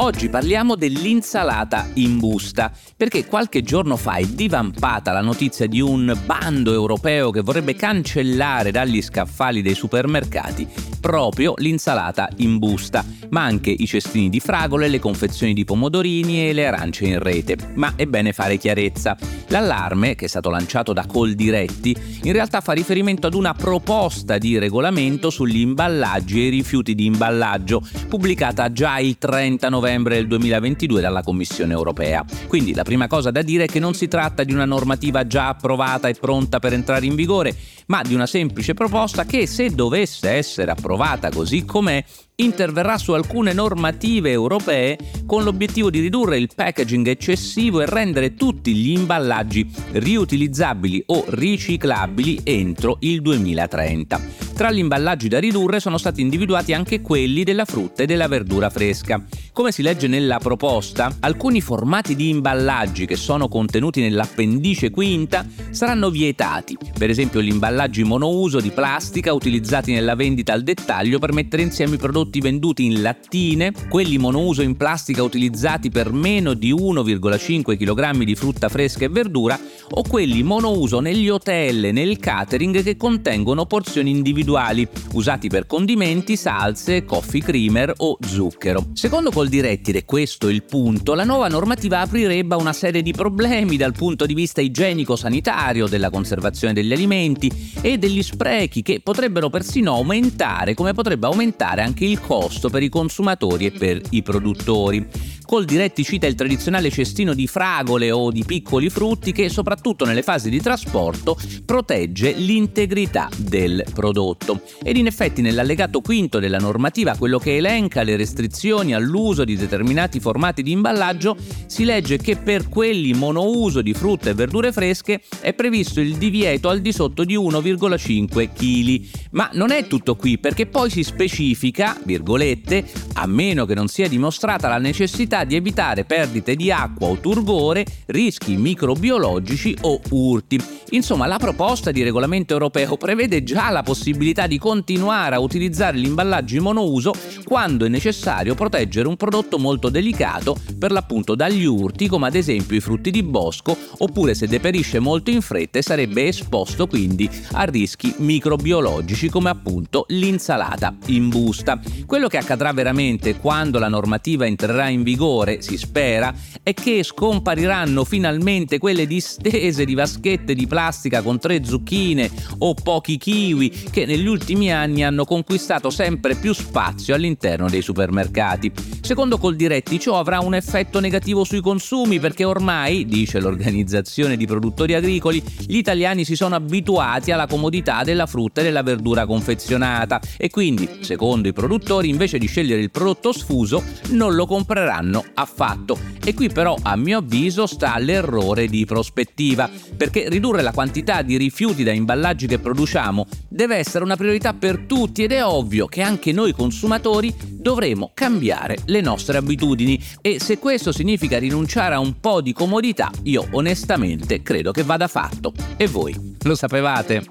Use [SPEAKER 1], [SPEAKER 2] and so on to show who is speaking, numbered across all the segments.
[SPEAKER 1] Oggi parliamo dell'insalata in busta, perché qualche giorno fa è divampata la notizia di un bando europeo che vorrebbe cancellare dagli scaffali dei supermercati proprio l'insalata in busta, ma anche i cestini di fragole, le confezioni di pomodorini e le arance in rete. Ma è bene fare chiarezza. L'allarme, che è stato lanciato da Coldiretti, in realtà fa riferimento ad una proposta di regolamento sugli imballaggi e i rifiuti di imballaggio, pubblicata già il 30 novembre del 2022 dalla Commissione europea. Quindi la prima cosa da dire è che non si tratta di una normativa già approvata e pronta per entrare in vigore, ma di una semplice proposta che se dovesse essere approvata così com'è interverrà su alcune normative europee con l'obiettivo di ridurre il packaging eccessivo e rendere tutti gli imballaggi riutilizzabili o riciclabili entro il 2030. Tra gli imballaggi da ridurre sono stati individuati anche quelli della frutta e della verdura fresca. Come si legge nella proposta, alcuni formati di imballaggi che sono contenuti nell'appendice quinta saranno vietati, per esempio gli imballaggi monouso di plastica utilizzati nella vendita al dettaglio per mettere insieme i prodotti venduti in lattine, quelli monouso in plastica utilizzati per meno di 1,5 kg di frutta fresca e verdura o quelli monouso negli hotel e nel catering che contengono porzioni individuali individuali, usati per condimenti, salse, coffee creamer o zucchero. Secondo Coldiretti, ed è questo il punto, la nuova normativa aprirebbe una serie di problemi dal punto di vista igienico-sanitario, della conservazione degli alimenti e degli sprechi che potrebbero persino aumentare, come potrebbe aumentare anche il costo per i consumatori e per i produttori. Coldiretti cita il tradizionale cestino di fragole o di piccoli frutti che soprattutto nelle fasi di trasporto protegge l'integrità del prodotto. Ed in effetti nell'allegato quinto della normativa, quello che elenca le restrizioni all'uso di determinati formati di imballaggio, si legge che per quelli monouso di frutta e verdure fresche è previsto il divieto al di sotto di 1,5 kg. Ma non è tutto qui perché poi si specifica, virgolette, a meno che non sia dimostrata la necessità possibilità di evitare perdite di acqua o turgore, rischi microbiologici o urti. Insomma, la proposta di regolamento europeo prevede già la possibilità di continuare a utilizzare gli imballaggi monouso quando è necessario proteggere un prodotto molto delicato, per l'appunto dagli urti, come ad esempio i frutti di bosco, oppure se deperisce molto in fretta e sarebbe esposto quindi a rischi microbiologici come appunto l'insalata in busta. Quello che accadrà veramente quando la normativa entrerà in vigore vigore, si spera, è che scompariranno finalmente quelle distese di vaschette di plastica con tre zucchine o pochi kiwi che negli ultimi anni hanno conquistato sempre più spazio all'interno dei supermercati. Secondo Coldiretti ciò avrà un effetto negativo sui consumi perché ormai, dice l'organizzazione di produttori agricoli, gli italiani si sono abituati alla comodità della frutta e della verdura confezionata e quindi, secondo i produttori, invece di scegliere il prodotto sfuso, non lo compreranno affatto. E qui però a mio avviso sta l'errore di prospettiva, perché ridurre la quantità di rifiuti da imballaggi che produciamo deve essere una priorità per tutti ed è ovvio che anche noi consumatori dovremo cambiare le nostre abitudini e se questo significa rinunciare a un po' di comodità, io onestamente credo che vada fatto. E voi? Lo sapevate?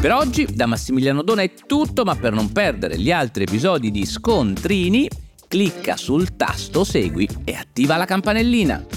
[SPEAKER 1] Per oggi da Massimiliano Dona è tutto, ma per non perdere gli altri episodi di Scontrini, clicca sul tasto Segui e attiva la campanellina.